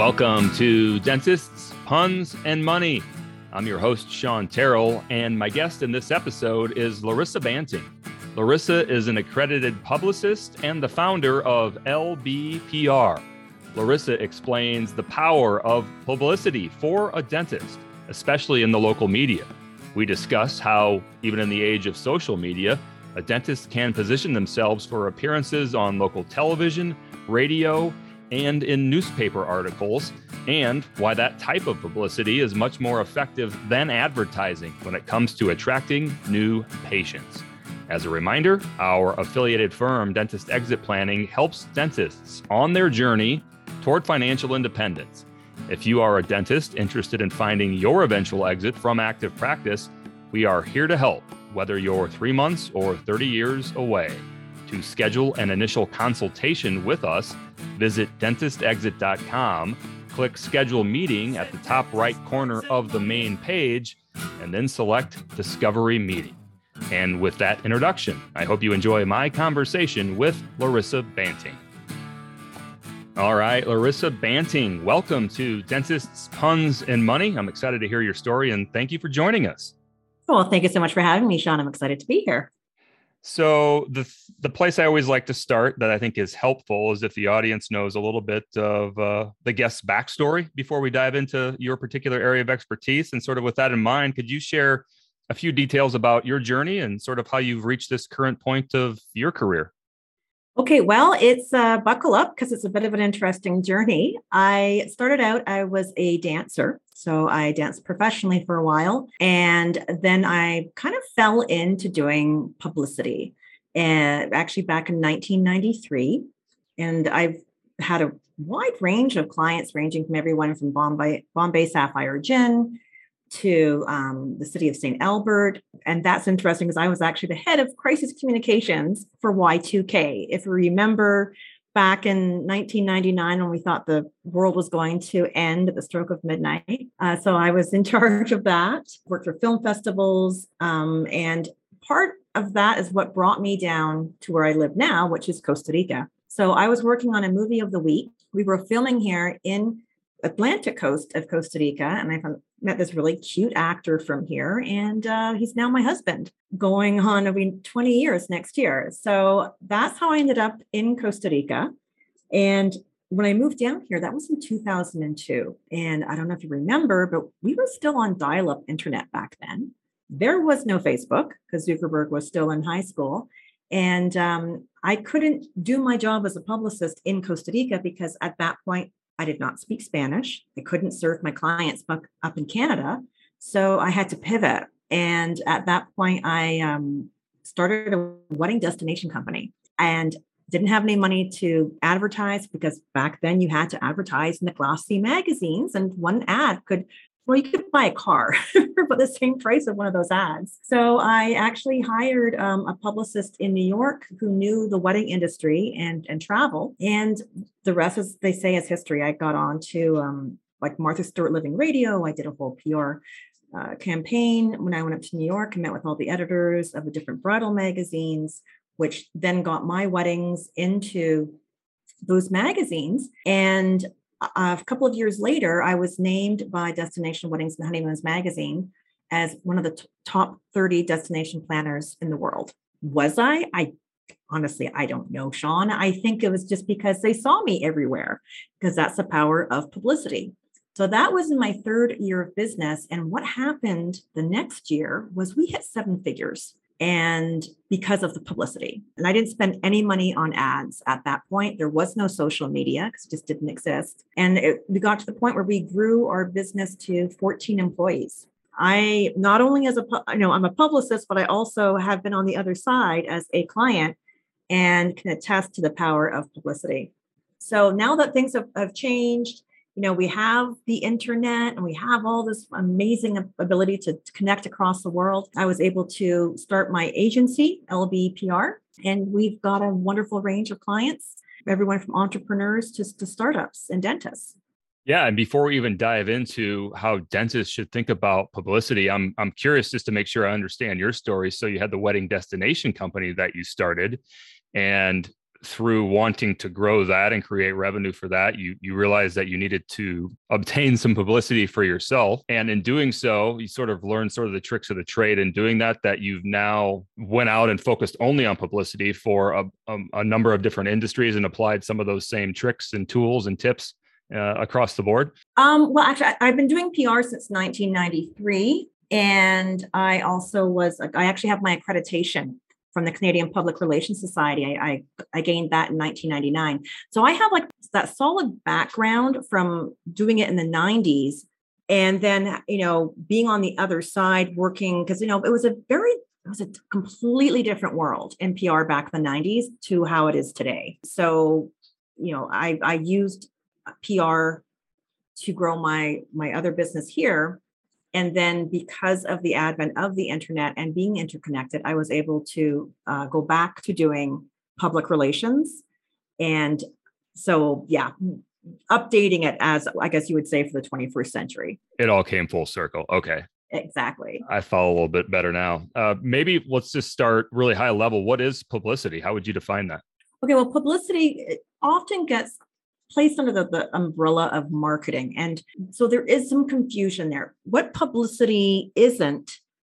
Welcome to Dentists, Puns, and Money. I'm your host, Shawn Terrell, and my guest in this episode is Larissa Banting. Larissa is an accredited publicist and the founder of LBPR. Larissa explains the power of publicity for a dentist, especially in the local media. We discuss how, even in the age of social media, a dentist can position themselves for appearances on local television, radio, and in newspaper articles, and why that type of publicity is much more effective than advertising when it comes to attracting new patients. As a reminder, our affiliated firm, Dentist Exit Planning, helps dentists on their journey toward financial independence. If you are a dentist interested in finding your eventual exit from active practice, we are here to help, whether you're three months or 30 years away. To schedule an initial consultation with us, visit dentistexit.com, click schedule meeting at the top right corner of the main page, and then select discovery meeting. And with that introduction, I hope you enjoy my conversation with Larissa Banting. All right, Larissa Banting, welcome to Dentists, Puns, and Money. I'm excited to hear your story and thank you for joining us. Well, thank you so much for having me, Shawn. I'm excited to be here. So the the place I always like to start that I think is helpful is if the audience knows a little bit of uh, the guest's backstory before we dive into your particular area of expertise. And sort of with that in mind, could you share a few details about your journey and sort of how you've reached this current point of your career? Okay, well, it's uh, buckle up because it's a bit of an interesting journey. I started out, I was a dancer. So I danced professionally for a while. And then I kind of fell into doing publicity. And actually, back in 1993. And I've had a wide range of clients, ranging from everyone from Bombay, Bombay Sapphire Gin to um, the city of St. Albert. And that's interesting because I was actually the head of crisis communications for Y2K. If you remember back in 1999 when we thought the world was going to end at the stroke of midnight. Uh, so I was in charge of that, worked for film festivals. Um, and part of that is what brought me down to where I live now, which is Costa Rica. So I was working on a movie of the week. We were filming here in Atlantic coast of Costa Rica, and I met this really cute actor from here, and uh, he's now my husband, going on I mean 20 years next year. So that's how I ended up in Costa Rica. And when I moved down here, that was in 2002. And I don't know if you remember, but we were still on dial up internet back then. There was no Facebook because Zuckerberg was still in high school. And um, I couldn't do my job as a publicist in Costa Rica because at that point, I did not speak Spanish. I couldn't serve my clients up in Canada. So I had to pivot. And at that point, I um, started a wedding destination company and didn't have any money to advertise because back then you had to advertise in the glossy magazines and one ad could well, you could buy a car for the same price of one of those ads. So I actually hired um, a publicist in New York who knew the wedding industry and and travel. And the rest, as they say, is history. I got on to um, like Martha Stewart Living Radio. I did a whole PR uh, campaign when I went up to New York and met with all the editors of the different bridal magazines, which then got my weddings into those magazines. And Uh, a couple of years later, I was named by Destination Weddings and Honeymoons magazine as one of the t- top 30 destination planners in the world. Was I? I honestly, I don't know, Shawn. I think it was just because they saw me everywhere, because that's the power of publicity. So that was in my third year of business. And what happened the next year was we hit seven figures and because of the publicity. And I didn't spend any money on ads at that point. There was no social media because it just didn't exist. And it, we got to the point where we grew our business to 14 employees. I not only as a you know I'm a publicist, but I also have been on the other side as a client and can attest to the power of publicity. So now that things have, have changed, you know we have the internet and we have all this amazing ability to connect across the world i was able to start my agency lbpr and we've got a wonderful range of clients everyone from entrepreneurs to, to startups and dentists yeah, and before we even dive into how dentists should think about publicity, I'm I'm curious just to make sure I understand your story. So you had the wedding destination company that you started, and through wanting to grow that and create revenue for that, you you realized that you needed to obtain some publicity for yourself. And in doing so, you sort of learned sort of the tricks of the trade in doing that, that you've now went out and focused only on publicity for a, a, a number of different industries and applied some of those same tricks and tools and tips uh, across the board? Um, well, actually, I've been doing PR since 1993. And I also was, I actually have my accreditation from the Canadian Public Relations Society. I, I, I, gained that in 1999. So I have like that solid background from doing it in the 90s. And then, you know, being on the other side working, because, you know, it was a very, it was a completely different world in PR back in the 90s to how it is today. So, you know, I, I used PR to grow my my other business here and then because of the advent of the internet and being interconnected i was able to uh, go back to doing public relations. And so yeah updating it as i guess you would say for the 21st century. It all came full circle. Okay. Exactly. I follow a little bit better now. Uh, maybe let's just start really high level. What is publicity? How would you define that? Okay well publicity often gets placed under the, the umbrella of marketing. And so there is some confusion there. What publicity isn't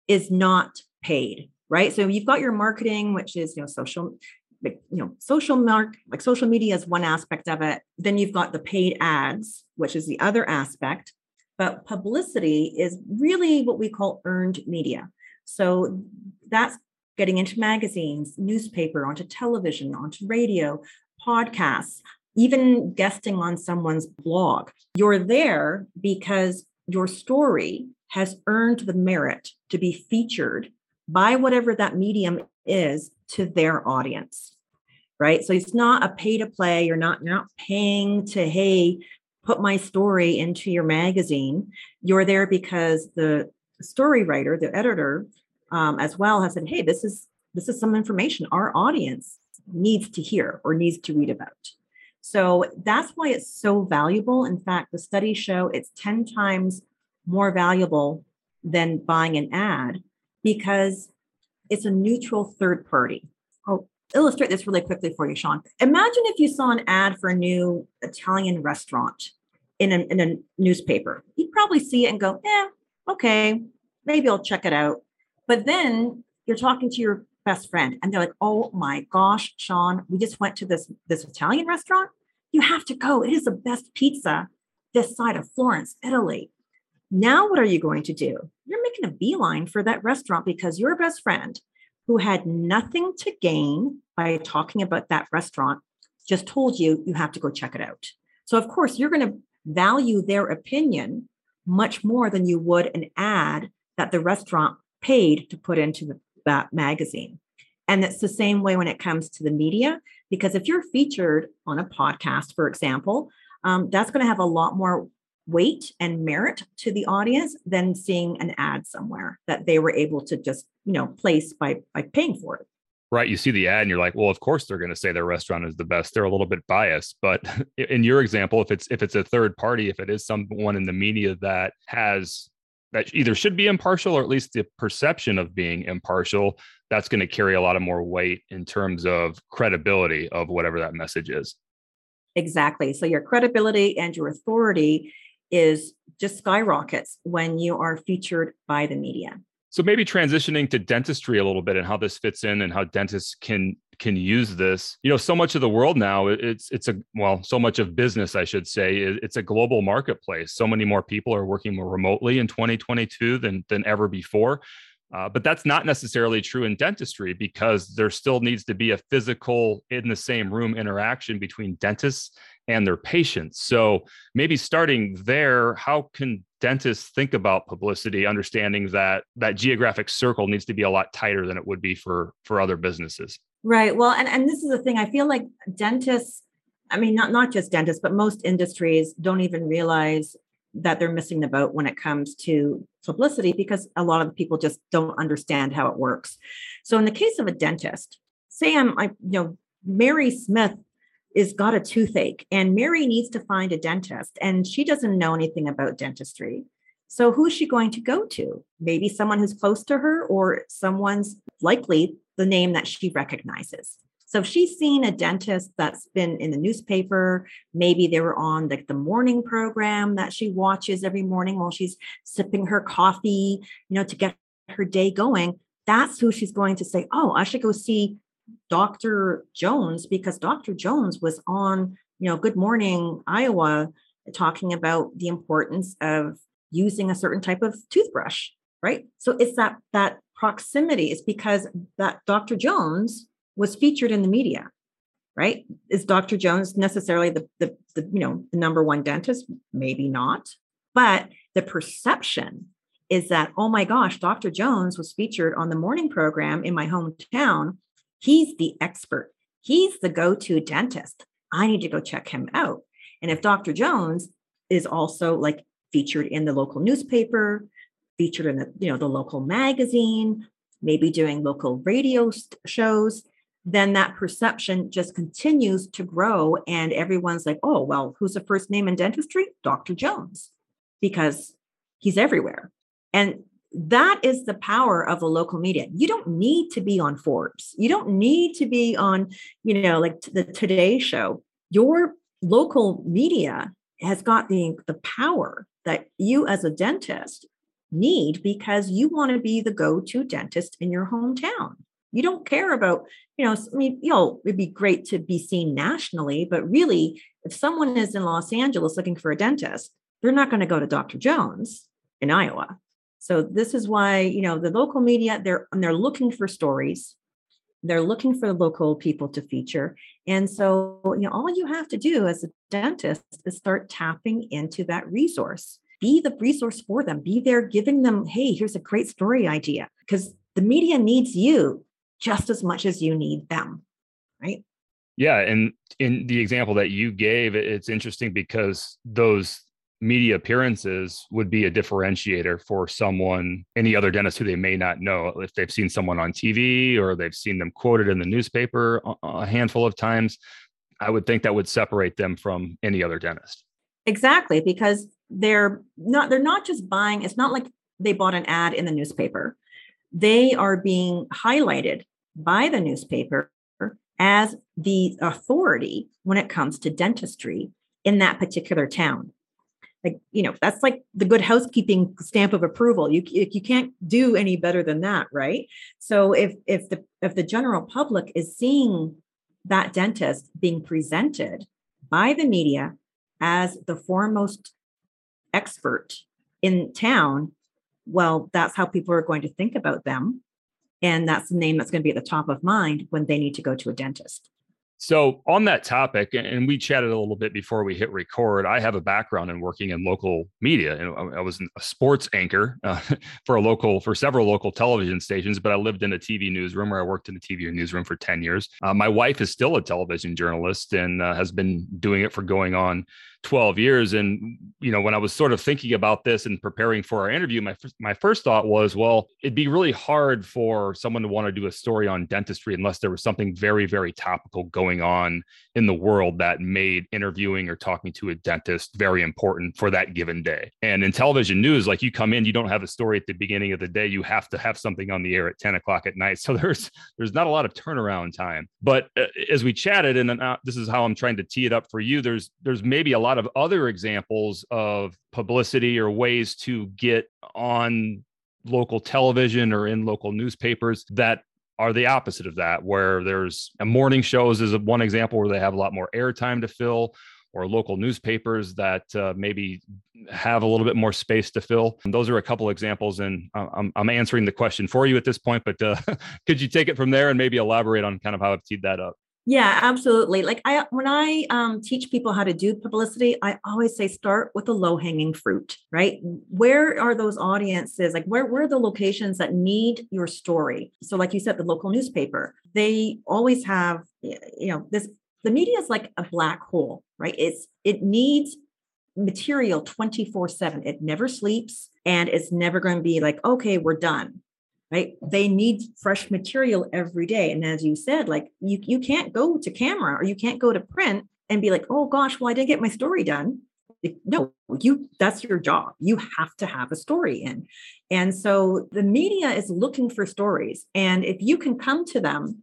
is not paid, right? So you've got your marketing, which is you know social, you know social mark like social media is one aspect of it. Then you've got the paid ads, which is the other aspect. But publicity is really what we call earned media. So that's getting into magazines, newspaper, onto television, onto radio, podcasts, even guesting on someone's blog. You're there because your story has earned the merit to be featured by whatever that medium is to their audience. Right. So it's not a pay to play. You're not, you're not paying to, hey, put my story into your magazine. You're there because the story writer, the editor, um, as well, has said, hey, this is this is some information our audience needs to hear or needs to read about. So that's why it's so valuable. In fact, the studies show it's 10 times more valuable than buying an ad because it's a neutral third party. I'll illustrate this really quickly for you, Shawn. Imagine if you saw an ad for a new Italian restaurant in a, in a newspaper. You'd probably see it and go, yeah, okay, maybe I'll check it out. But then you're talking to your best friend. And they're like oh my gosh shawn we just went to this this italian restaurant? You have to go. It is the best pizza this side of florence italy. Now what are you going to do? You're making a beeline for that restaurant because your best friend who had nothing to gain by talking about that restaurant just told you you have to go check it out. So of course you're going to value their opinion much more than you would an ad that the restaurant paid to put into the that magazine. And it's the same way when it comes to the media, because if you're featured on a podcast, for example, um, that's going to have a lot more weight and merit to the audience than seeing an ad somewhere that they were able to just, you know, place by by paying for it. Right. You see the ad and you're like, well, of course they're going to say their restaurant is the best. They're a little bit biased. But in your example, if it's if it's a third party, if it is someone in the media that has that either should be impartial or at least the perception of being impartial, that's going to carry a lot of more weight in terms of credibility of whatever that message is. Exactly. So your credibility and your authority is just skyrockets when you are featured by the media. So maybe transitioning to dentistry a little bit and how this fits in and how dentists can can use this. You know, so much of the world now it's it's a well, so much of business I should say it's a global marketplace. So many more people are working more remotely in 2022 than than ever before. Uh, but that's not necessarily true in dentistry because there still needs to be a physical in the same room interaction between dentists and their patients. So maybe starting there, how can dentists think about publicity, understanding that that geographic circle needs to be a lot tighter than it would be for for other businesses? Right. Well, and, and this is the thing. I feel like dentists, I mean, not not just dentists, but most industries don't even realize that they're missing the boat when it comes to publicity because a lot of people just don't understand how it works. So in the case of a dentist, say I'm I you know Mary Smith is got a toothache and Mary needs to find a dentist and she doesn't know anything about dentistry. So who's she going to go to? Maybe someone who's close to her or someone's likely the name that she recognizes. So if she's seen a dentist that's been in the newspaper, maybe they were on like the morning program that she watches every morning while she's sipping her coffee, you know, to get her day going. That's who she's going to say, "Oh, I should go see Dr. Jones because Dr. Jones was on, you know, Good Morning Iowa talking about the importance of using a certain type of toothbrush, right? So it's that that proximity. is because that Dr. Jones was featured in the media, right? Is Dr. Jones necessarily the, the, the you know the number one dentist? Maybe not, but the perception is that oh my gosh, Dr. Jones was featured on the morning program in my hometown. He's the expert. He's the go-to dentist. I need to go check him out. And if Dr. Jones is also like featured in the local newspaper, featured in the you know the local magazine, maybe doing local radio shows, then that perception just continues to grow and everyone's like, "Oh, well, who's the first name in dentistry? Dr. Jones." Because he's everywhere. And that is the power of the local media. You don't need to be on Forbes. You don't need to be on, you know, like the Today Show. Your local media has got the, the power that you as a dentist need because you want to be the go-to dentist in your hometown. You don't care about, you know, I mean, you know, it'd be great to be seen nationally, but really, if someone is in Los Angeles looking for a dentist, they're not going to go to Dr. Jones in Iowa. So this is why, you know, the local media, they're they're looking for stories. They're looking for the local people to feature. And so, you know, all you have to do as a dentist is start tapping into that resource. Be the resource for them. Be there giving them, hey, here's a great story idea. Because the media needs you just as much as you need them. Right. Yeah. And in the example that you gave, it's interesting because those media appearances would be a differentiator for someone, any other dentist who they may not know. If they've seen someone on TV or they've seen them quoted in the newspaper a handful of times, I would think that would separate them from any other dentist. Exactly, because they're not they're not just buying, it's not like they bought an ad in the newspaper. They are being highlighted by the newspaper as the authority when it comes to dentistry in that particular town. Like you know that's like the good housekeeping stamp of approval. You you can't do any better than that right? So if if the if the general public is seeing that dentist being presented by the media as the foremost expert in town well that's how people are going to think about them and that's the name that's going to be at the top of mind when they need to go to a dentist so, on that topic, and we chatted a little bit before we hit record, I have a background in working in local media. And I was a sports anchor uh, for a local, for several local television stations, but I lived in a TV newsroom where I worked in a TV newsroom for 10 years. Uh, my wife is still a television journalist and uh, has been doing it for going on 12 years and you know when i was sort of thinking about this and preparing for our interview my my first thought was well it'd be really hard for someone to want to do a story on dentistry unless there was something very very topical going on in the world that made interviewing or talking to a dentist very important for that given day. And in television news like you come in you don't have a story at the beginning of the day you have to have something on the air at 10 o'clock at night. So there's there's not a lot of turnaround time. But uh, as we chatted and uh, this is how i'm trying to tee it up for you there's there's maybe a lot lot of other examples of publicity or ways to get on local television or in local newspapers that are the opposite of that, where there's a morning shows is one example where they have a lot more airtime to fill, or local newspapers that uh, maybe have a little bit more space to fill. And those are a couple examples, and I'm, I'm answering the question for you at this point. But uh, could you take it from there and maybe elaborate on kind of how I've teed that up? Yeah, absolutely. Like I when I um, teach people how to do publicity, I always say start with the low hanging fruit, right? Where are those audiences? Like where where are the locations that need your story? So like you said, the local newspaper, they always have you know this. The media is like a black hole, right? It's it needs material 24 7 it never sleeps and it's never going to be like okay we're done right? They need fresh material every day. And as you said like you you can't go to camera or you can't go to print and be like oh gosh well i didn't get my story done. No you that's your job. You have to have a story in. And so the media is looking for stories. And if you can come to them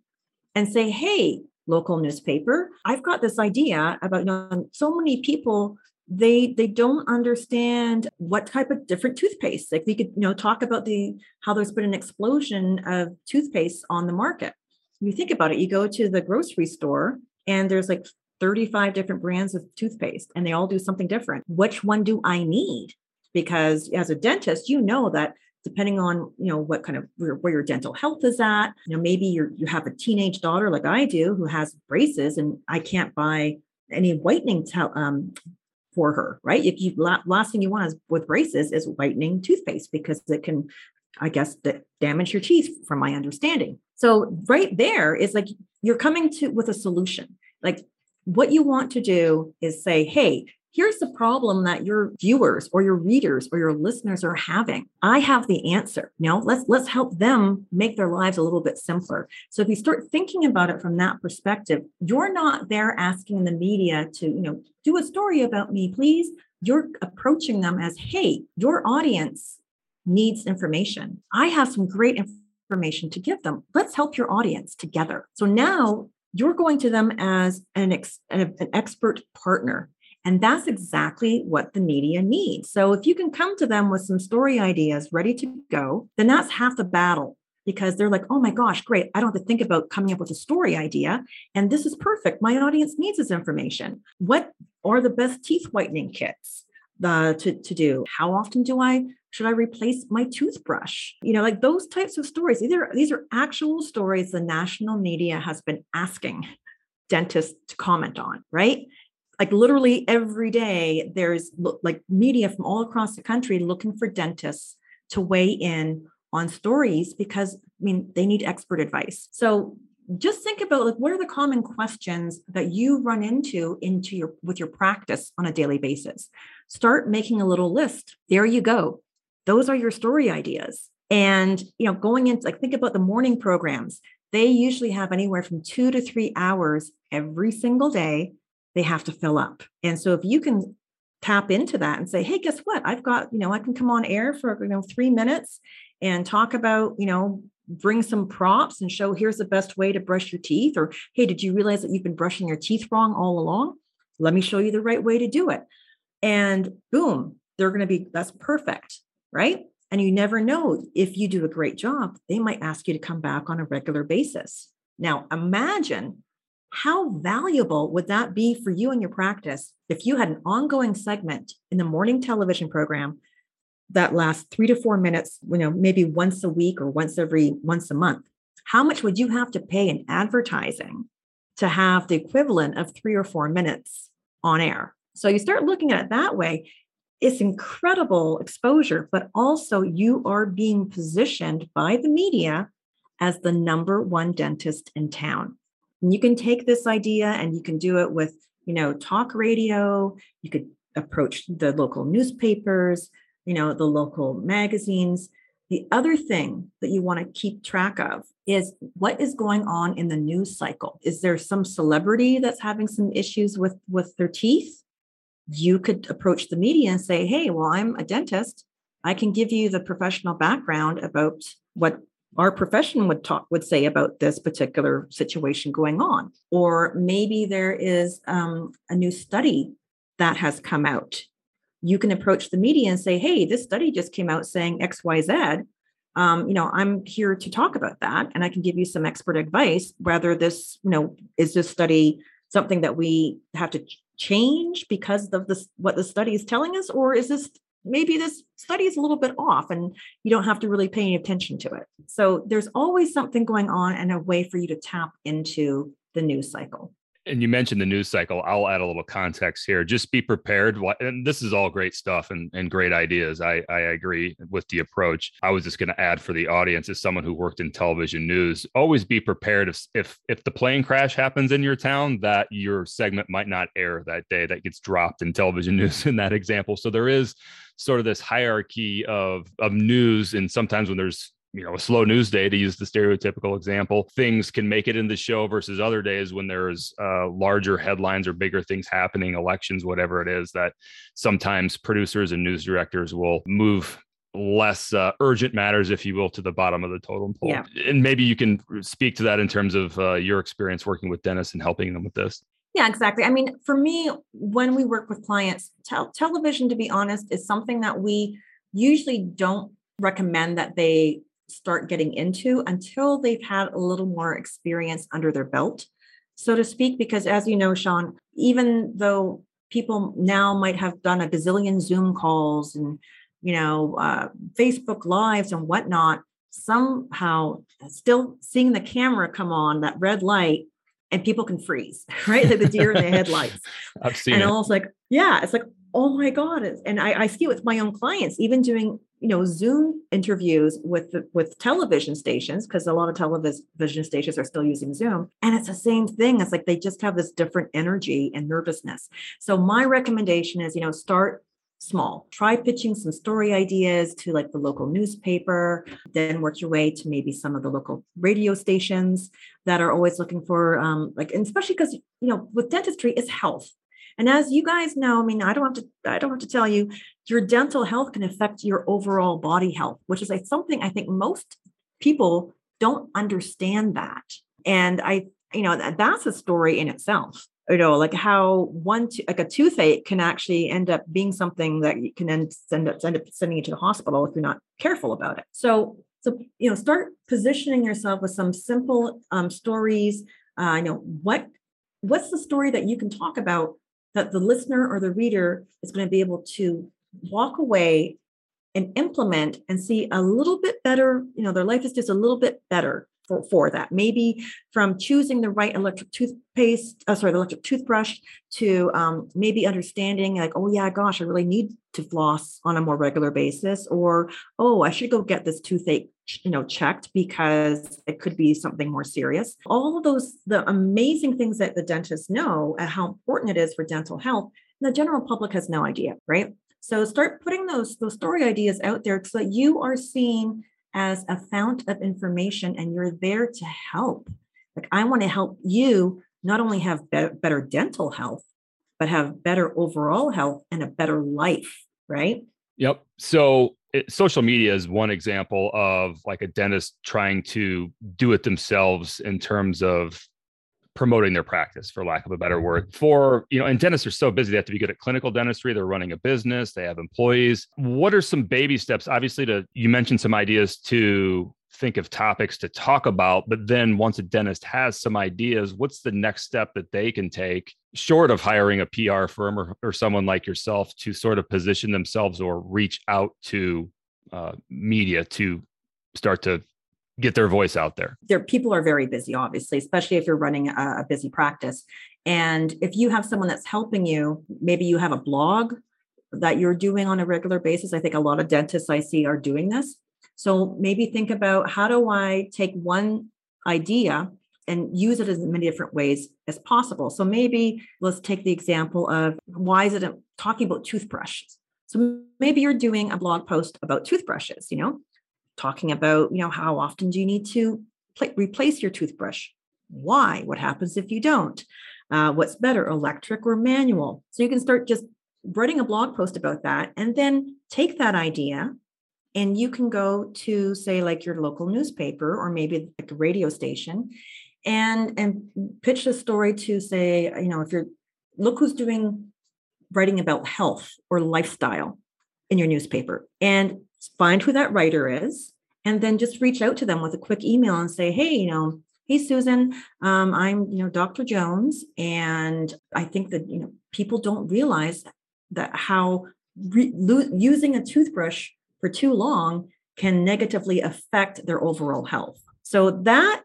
and say hey local newspaper. I've got this idea about you know, so many people they they don't understand what type of different toothpaste. Like we could you know talk about the how there's been an explosion of toothpaste on the market. You think about it you go to the grocery store and there's like 35 different brands of toothpaste and they all do something different. Which one do i need? Because as a dentist you know that depending on you know what kind of where, where, your dental health is at you know maybe you you have a teenage daughter like i do who has braces and i can't buy any whitening te- um, for her right? If you last thing you want is with braces is whitening toothpaste because it can i guess damage your teeth from my understanding. So right there is like you're coming to with a solution. Like what you want to do is say hey here's the problem that your viewers or your readers or your listeners are having. I have the answer. You know let's let's help them make their lives a little bit simpler. So if you start thinking about it from that perspective you're not there asking the media to you know do a story about me please. You're approaching them as hey your audience needs information. I have some great information to give them. Let's help your audience together. So now you're going to them as an, ex, an, an expert partner and that's exactly what the media needs. So if you can come to them with some story ideas ready to go, then that's half the battle because they're like, oh my gosh, great. I don't have to think about coming up with a story idea. And this is perfect. My audience needs this information. What are the best teeth whitening kits uh, to, to do? How often do I should I replace my toothbrush? You know, like those types of stories. These are these are actual stories the national media has been asking dentists to comment on, right? Like literally every day there's like media from all across the country looking for dentists to weigh in on stories because i mean they need expert advice. So just think about like what are the common questions that you run into into your with your practice on a daily basis? Start making a little list. There you go. Those are your story ideas. And you know going into like think about the morning programs. They usually have anywhere from two to three hours every single day they have to fill up. And so if you can tap into that and say, hey, guess what? I've got, you know, I can come on air for, you know, three minutes and talk about, you know, bring some props and show here's the best way to brush your teeth. Or, hey, did you realize that you've been brushing your teeth wrong all along? Let me show you the right way to do it. And boom, they're going to be, that's perfect. Right. And you never know if you do a great job, they might ask you to come back on a regular basis. Now, imagine how valuable would that be for you and your practice if you had an ongoing segment in the morning television program that lasts three to four minutes, you know, maybe once a week or once every once a month? How much would you have to pay in advertising to have the equivalent of three or four minutes on air? So you start looking at it that way. It's incredible exposure, but also you are being positioned by the media as the number one dentist in town. And you can take this idea and you can do it with, you know, talk radio. You could approach the local newspapers, you know, the local magazines. The other thing that you want to keep track of is what is going on in the news cycle. Is there some celebrity that's having some issues with with their teeth? You could approach the media and say, "Hey, well, I'm a dentist. I can give you the professional background about what our profession would talk would say about this particular situation going on. Or maybe there is um, a new study that has come out. You can approach the media and say hey this study just came out saying xyz um, you know i'm here to talk about that and i can give you some expert advice whether this you know is this study something that we have to change because of this what the study is telling us or is this maybe this study is a little bit off and you don't have to really pay any attention to it. So there's always something going on and a way for you to tap into the news cycle and you mentioned the news cycle. I'll add a little context here. Just be prepared. And this is all great stuff and, and great ideas. I, I agree with the approach. I was just going to add for the audience as someone who worked in television news, always be prepared if, if if the plane crash happens in your town, that your segment might not air that day. That gets dropped in television news in that example. So there is sort of this hierarchy of of news. And sometimes when there's you know a slow news day to use the stereotypical example things can make it in the show versus other days when there's uh, larger headlines or bigger things happening elections whatever it is that sometimes producers and news directors will move less uh, urgent matters, if you will, to the bottom of the totem pole. Yeah. And maybe you can speak to that in terms of uh, your experience working with dennis and helping them with this. Yeah, exactly. I mean, for me, when we work with clients, tel- television, to be honest, is something that we usually don't recommend that they start getting into until they've had a little more experience under their belt, so to speak. Because as you know, Shawn, even though people now might have done a gazillion Zoom calls and you know uh, Facebook lives and whatnot, somehow still seeing the camera come on that red light and people can freeze, right? Like the deer in the headlights. I've seen and it. I was like, yeah, it's like, oh my God. And I, I see it with my own clients, even doing, you know, Zoom interviews with with television stations, because a lot of television stations are still using Zoom. And it's the same thing. It's like they just have this different energy and nervousness. So my recommendation is, you know, start small. Try pitching some story ideas to like the local newspaper, then work your way to maybe some of the local radio stations that are always looking for um, like, and especially because you know, with dentistry is health. And as you guys know, I mean, I don't have to, I don't have to tell you, your dental health can affect your overall body health, which is like something I think most people don't understand that. And I, you know, that, that's a story in itself you know like how one like a toothache can actually end up being something that you can end send up end up sending you to the hospital if you're not careful about it so so you know start positioning yourself with some simple um, stories uh, you know what what's the story that you can talk about that the listener or the reader is going to be able to walk away and implement and see a little bit better you know their life is just a little bit better for, for that. Maybe from choosing the right electric toothpaste, uh, sorry, the electric toothbrush to um, maybe understanding like, oh yeah, gosh, I really need to floss on a more regular basis, or oh, I should go get this toothache, you know, checked because it could be something more serious. All of those, the amazing things that the dentists know and how important it is for dental health, the general public has no idea, right? So start putting those those story ideas out there so that you are seen as a fount of information and you're there to help. Like, I want to help you not only have be- better dental health, but have better overall health and a better life, right? Yep. So, it, social media is one example of like a dentist trying to do it themselves in terms of promoting their practice for lack of a better word. For you know and dentists are so busy they have to be good at clinical dentistry they're running a business they have employees. What are some baby steps obviously to you mentioned some ideas to think of topics to talk about but then once a dentist has some ideas what's the next step that they can take short of hiring a pr firm or, or someone like yourself to sort of position themselves or reach out to uh, media to start to get their voice out there? Their people are very busy, obviously, especially if you're running a, a busy practice. And if you have someone that's helping you, maybe you have a blog that you're doing on a regular basis. I think a lot of dentists I see are doing this. So maybe think about how do I take one idea and use it as many different ways as possible. So maybe let's take the example of why is it talking about toothbrushes? So maybe you're doing a blog post about toothbrushes, you know, talking about, you know, how often do you need to pl- replace your toothbrush? Why? What happens if you don't? Uh, what's better, electric or manual? So you can start just writing a blog post about that and then take that idea and you can go to say like your local newspaper or maybe like a radio station and and pitch the story to say you know if you're look who's doing writing about health or lifestyle in your newspaper and find who that writer is, and then just reach out to them with a quick email and say, hey, you know, hey Susan, um, I'm you know Dr. Jones, and I think that you know people don't realize that how re- lo- using a toothbrush for too long can negatively affect their overall health. So that,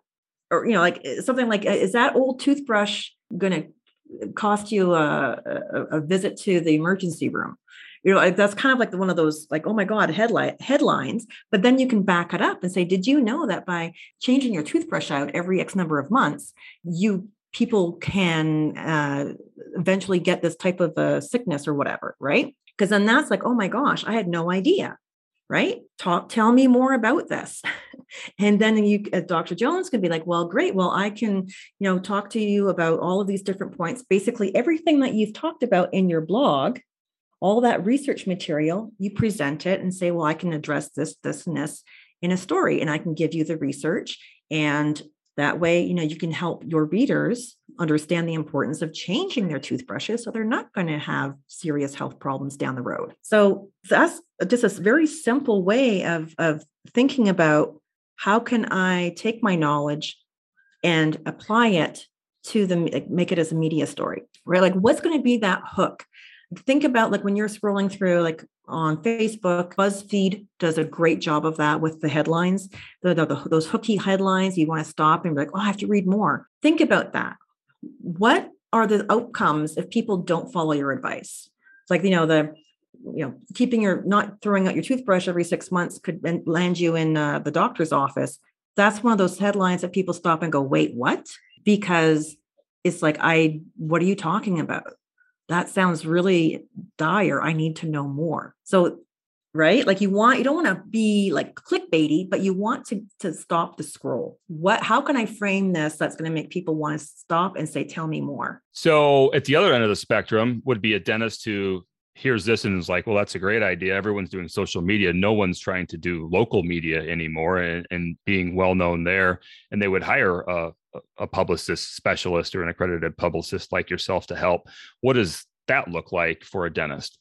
or you know, like eh, something like, is that old toothbrush going to cost you a, a, a visit to the emergency room? You know that's kind of like one of those like oh my god headlight headlines but then you can back it up and say did you know that by changing your toothbrush out every x number of months you people can uh, eventually get this type of a sickness or whatever right? Because then that's like oh my gosh i had no idea right? Talk tell me more about this. And then you uh, dr jones can be like well great well i can you know talk to you about all of these different points. Basically everything that you've talked about in your blog all that research material, you present it and say, well, I can address this, this, and this in a story, and I can give you the research. And that way, you know, you can help your readers understand the importance of changing their toothbrushes so they're not going to have serious health problems down the road. So that's just a very simple way of, of thinking about how can I take my knowledge and apply it to the make it as a media story, right? Like what's going to be that hook? Think about like when you're scrolling through like on Facebook, BuzzFeed does a great job of that with the headlines, the, the, the, those hooky headlines. You want to stop and be like, oh, I have to read more. Think about that. What are the outcomes if people don't follow your advice? It's like, you know, the you know keeping your not throwing out your toothbrush every six months could land you in uh, the doctor's office that's one of those headlines that people stop and go wait what because it's like i what are you talking about that sounds really dire i need to know more. So right? Like you want you don't want to be like clickbaity but you want to to stop the scroll. What how can i frame this that's going to make people want to stop and say tell me more so at the other end of the spectrum would be a dentist who hears this and is like, well, that's a great idea. Everyone's doing social media. No one's trying to do local media anymore and, and being well known there. And they would hire a, a publicist specialist or an accredited publicist like yourself to help. What does that look like for a dentist?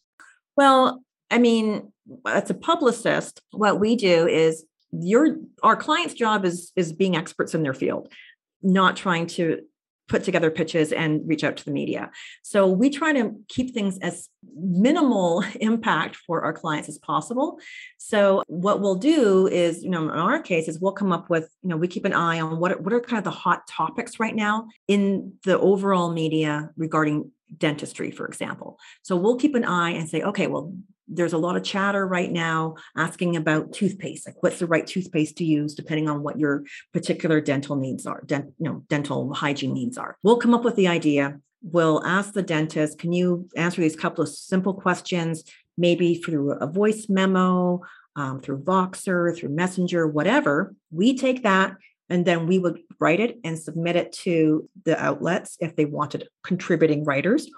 Well, I mean, as a publicist, what we do is your our client's job is is being experts in their field, not trying to put together pitches and reach out to the media. So we try to keep things as minimal impact for our clients as possible. So what we'll do is, you know, in our case is we'll come up with, you know, we keep an eye on what what are kind of the hot topics right now in the overall media regarding dentistry, for example. So we'll keep an eye and say, okay, well, there's a lot of chatter right now asking about toothpaste like what's the right toothpaste to use depending on what your particular dental needs are you know dental hygiene needs are. We'll come up with the idea. We'll ask the dentist can you answer these couple of simple questions maybe through a voice memo um, through voxer through messenger whatever? We take that and then we would write it and submit it to the outlets if they wanted contributing writers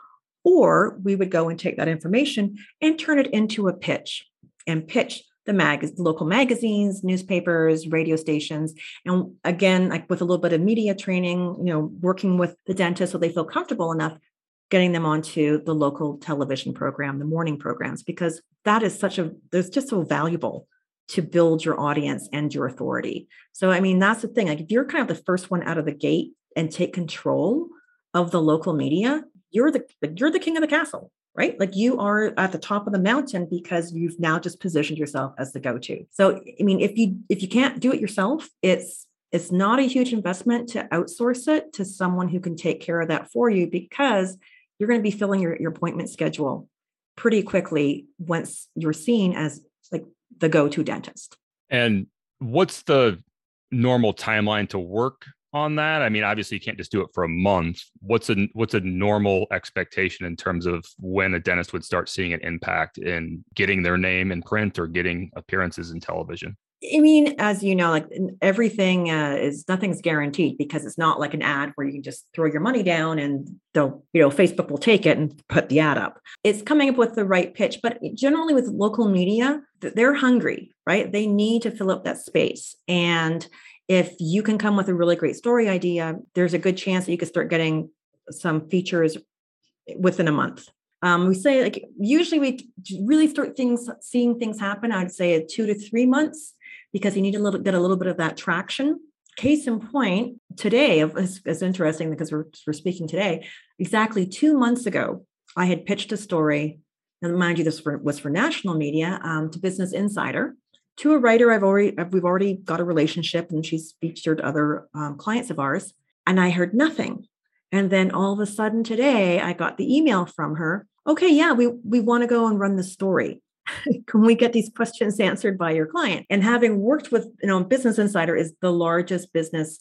or we would go and take that information and turn it into a pitch and pitch the mag local magazines newspapers radio stations and again like with a little bit of media training you know working with the dentist so they feel comfortable enough getting them onto the local television program the morning programs because that is such a there's just so valuable to build your audience and your authority. So i mean that's the thing like if you're kind of the first one out of the gate and take control of the local media you're the you're the king of the castle right? Like you are at the top of the mountain because you've now just positioned yourself as the go-to. So i mean if you if you can't do it yourself it's it's not a huge investment to outsource it to someone who can take care of that for you because you're going to be filling your, your appointment schedule pretty quickly once you're seen as like the go-to dentist. And what's the normal timeline to work on that? I mean, obviously you can't just do it for a month. What's a what's a normal expectation in terms of when a dentist would start seeing an impact in getting their name in print or getting appearances in television? I mean, as you know, like everything uh, is nothing's guaranteed because it's not like an ad where you can just throw your money down and they'll, you know, Facebook will take it and put the ad up. It's coming up with the right pitch, but generally with local media, they're hungry, right? They need to fill up that space. And if you can come with a really great story idea, there's a good chance that you could start getting some features within a month. Um, we say like usually we really start things seeing things happen. I'd say two to three months because you need to little get a little bit of that traction. Case in point, today is, interesting because we're, we're speaking today. Exactly two months ago, I had pitched a story, and mind you, this was for national media um, to Business Insider, to a writer I've already we've already got a relationship and she's featured other um, clients of ours and I heard nothing. And then all of a sudden today I got the email from her. Okay, yeah, we we want to go and run the story. Can we get these questions answered by your client? And having worked with, you know, Business Insider is the largest business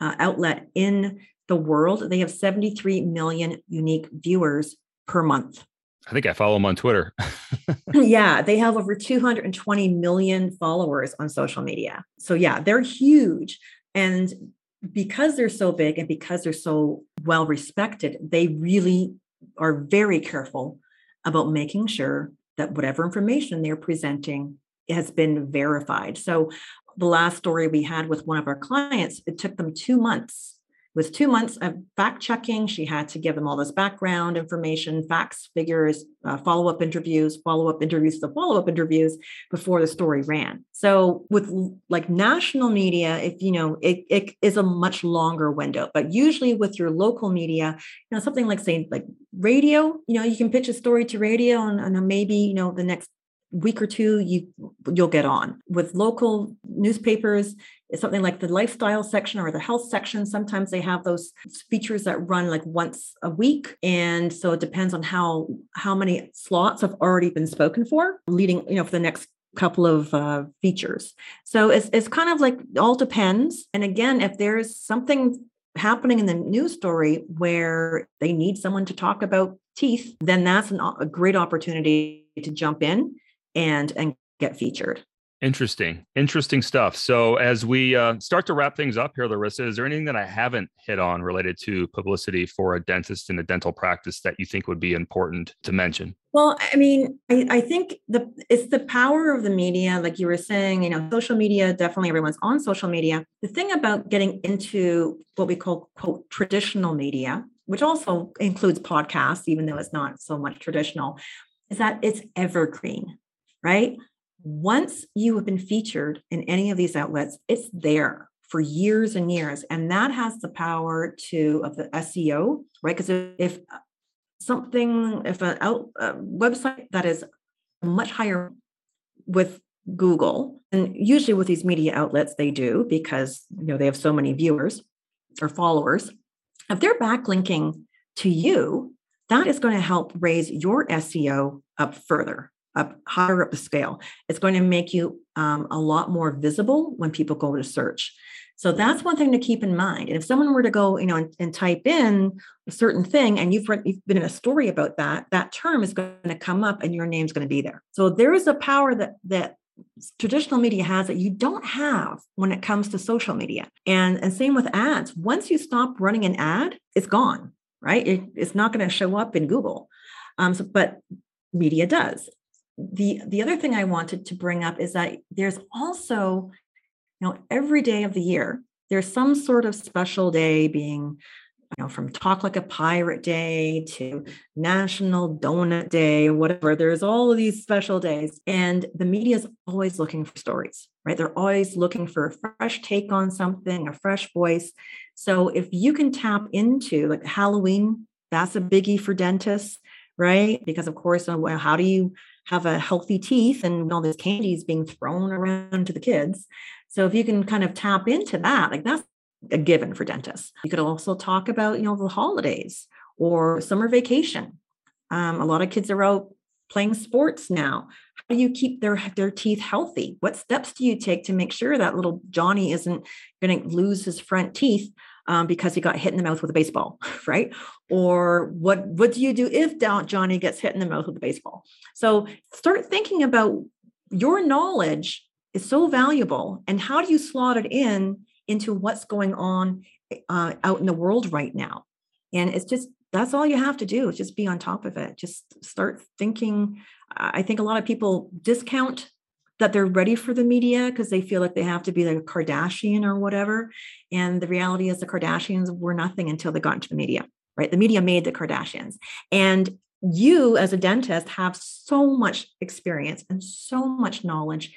uh, outlet in the world. They have 73 million unique viewers per month. I think I follow them on Twitter. yeah, they have over 220 million followers on social media. So, yeah, they're huge. And because they're so big and because they're so well respected, they really are very careful about making sure that whatever information they're presenting has been verified. So the last story we had with one of our clients, it took them two months with two months of fact checking, she had to give them all this background information, facts, figures, uh, follow up interviews, follow up interviews, the follow up interviews before the story ran. So with like national media, if you know, it, it is a much longer window. But usually with your local media, you know, something like say like radio, you know, you can pitch a story to radio and, and maybe you know the next week or two you you'll get on. With local newspapers something like the lifestyle section or the health section. Sometimes they have those features that run like once a week. And so it depends on how how many slots have already been spoken for leading you know for the next couple of uh, features. So it's, it's kind of like all depends. And again if there's something happening in the news story where they need someone to talk about teeth then that's an, a great opportunity to jump in and and get featured. Interesting, interesting stuff. So, as we uh, start to wrap things up here, Larissa, is there anything that I haven't hit on related to publicity for a dentist in a dental practice that you think would be important to mention? Well, I mean, I, I think the it's the power of the media, like you were saying. You know, social media. Definitely, everyone's on social media. The thing about getting into what we call quote traditional media, which also includes podcasts, even though it's not so much traditional, is that it's evergreen right? Once you have been featured in any of these outlets, it's there for years and years. And that has the power to of the SEO, right? Because if, if uh, something, if a website that is much higher with Google, and usually with these media outlets, they do because you know they have so many viewers or followers. If they're backlinking to you, that is going to help raise your SEO up further up higher up the scale. It's going to make you um, a lot more visible when people go to search. So that's one thing to keep in mind. And if someone were to go, you know, and, and type in a certain thing, and you've, read, you've been in a story about that, that term is going to come up, and your name's going to be there. So there is a power that that traditional media has that you don't have when it comes to social media. And and same with ads. Once you stop running an ad, it's gone. Right? It, it's not going to show up in Google. Um, so, but media does the the other thing I wanted to bring up is that there's also, you know, every day of the year there's some sort of special day being you know, from Talk Like a Pirate Day to National Donut Day, whatever. There's all of these special days. And the media is always looking for stories, right? They're always looking for a fresh take on something, a fresh voice. So if you can tap into like Halloween, that's a biggie for dentists, right? Because of course, uh, how do you have a healthy teeth and all this candy is being thrown around to the kids. So if you can kind of tap into that, like that's a given for dentists. You could also talk about, you know, the holidays or summer vacation. Um, a lot of kids are out playing sports now. How do you keep their their teeth healthy? What steps do you take to make sure that little Johnny isn't going to lose his front teeth um, because he got hit in the mouth with a baseball, right? Or what what do you do if Johnny gets hit in the mouth with a baseball? So start thinking about your knowledge is so valuable, and how do you slot it in into what's going on uh, out in the world right now? And it's just that's all you have to do is just be on top of it. Just start thinking. I think a lot of people discount that they're ready for the media because they feel like they have to be like a Kardashian or whatever. And the reality is the Kardashians were nothing until they got into the media, right? The media made the Kardashians. And you as a dentist have so much experience and so much knowledge.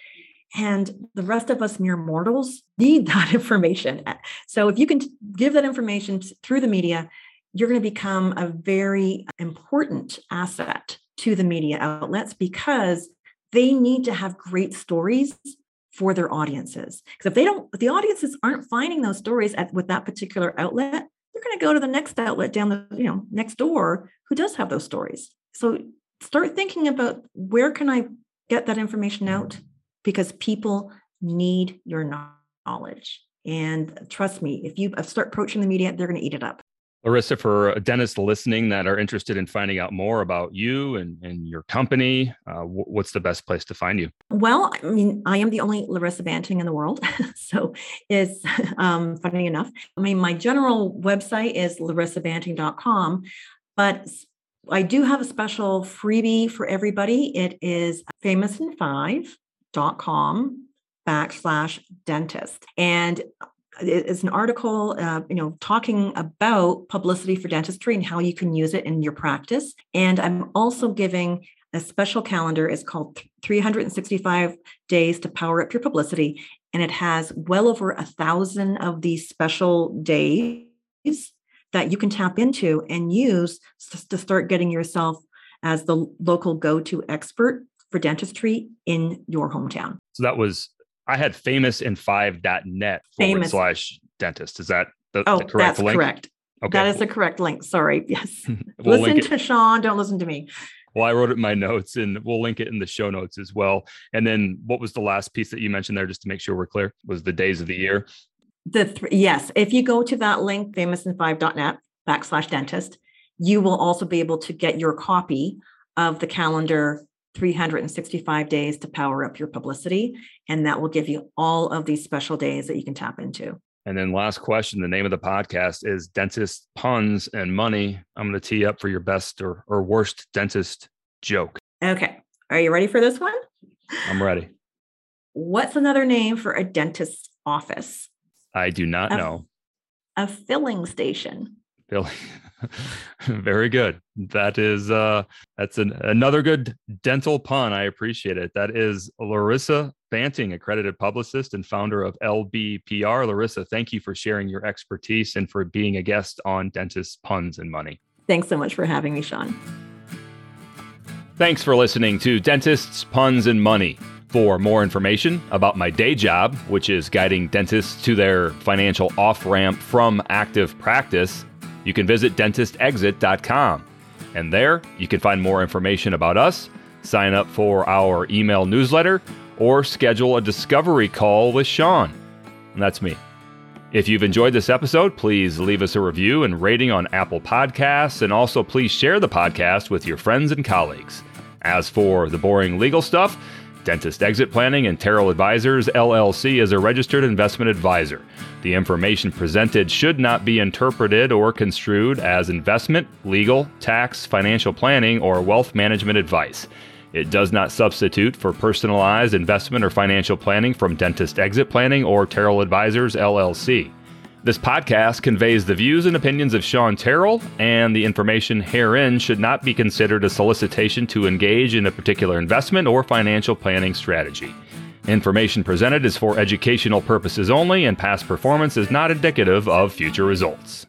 And the rest of us mere mortals need that information. So if you can give that information through the media, you're going to become a very important asset to the media outlets because they need to have great stories for their audiences. Because if they don't, if the audiences aren't finding those stories at with that particular outlet, they're going to go to the next outlet down the, you know, next door who does have those stories. So start thinking about where can I get that information out because people need your knowledge. And trust me, if you start approaching the media, they're going to eat it up. Larissa, for dentists listening that are interested in finding out more about you and, and your company, uh, what's the best place to find you? Well, I mean, I am the only Larissa Banting in the world. so it's um, funny enough. I mean, my general website is larissabanting.com, but I do have a special freebie for everybody. It is famousin5.com backslash dentist. And it's an article, uh, you know, talking about publicity for dentistry and how you can use it in your practice. And I'm also giving a special calendar. It's called 365 Days to Power Up Your Publicity, and it has well over a thousand of these special days that you can tap into and use to start getting yourself as the local go-to expert for dentistry in your hometown. So that was I had famousin5.net forward slash dentist. Is that the, oh, the correct that's link? correct. Okay. That is the correct link. Sorry. Yes. we'll listen to Shawn. Don't listen to me. Well, I wrote it in my notes and we'll link it in the show notes as well. And then what was the last piece that you mentioned there, just to make sure we're clear, was the days of the year? The th- yes. If you go to that link, famousin5.net backslash dentist, you will also be able to get your copy of the calendar 365 days to power up your publicity. And that will give you all of these special days that you can tap into. And then last question, the name of the podcast is Dentist Puns and Money. I'm going to tee up for your best or, or worst dentist joke. Okay. Are you ready for this one? I'm ready. What's another name for a dentist's office? I do not a, know. A filling station. Filling. Very good. That is uh that's an, another good dental pun. I appreciate it. That is Larissa Banting, accredited publicist and founder of LBPR. Larissa, thank you for sharing your expertise and for being a guest on Dentist Puns and Money. Thanks so much for having me, Shawn. Thanks for listening to Dentists, Puns, and Money. For more information about my day job, which is guiding dentists to their financial off ramp from active practice, you can visit dentistexit.com. And there you can find more information about us, sign up for our email newsletter, or schedule a discovery call with Shawn. And that's me. If you've enjoyed this episode, please leave us a review and rating on Apple Podcasts, and also please share the podcast with your friends and colleagues. As for the boring legal stuff, Dentist Exit Planning and Terrell Advisors LLC is a registered investment advisor. The information presented should not be interpreted or construed as investment, legal, tax, financial planning, or wealth management advice. It does not substitute for personalized investment or financial planning from Dentist Exit Planning or Terrell Advisors LLC. This podcast conveys the views and opinions of Shawn Terrell, and the information herein should not be considered a solicitation to engage in a particular investment or financial planning strategy. Information presented is for educational purposes only, and past performance is not indicative of future results.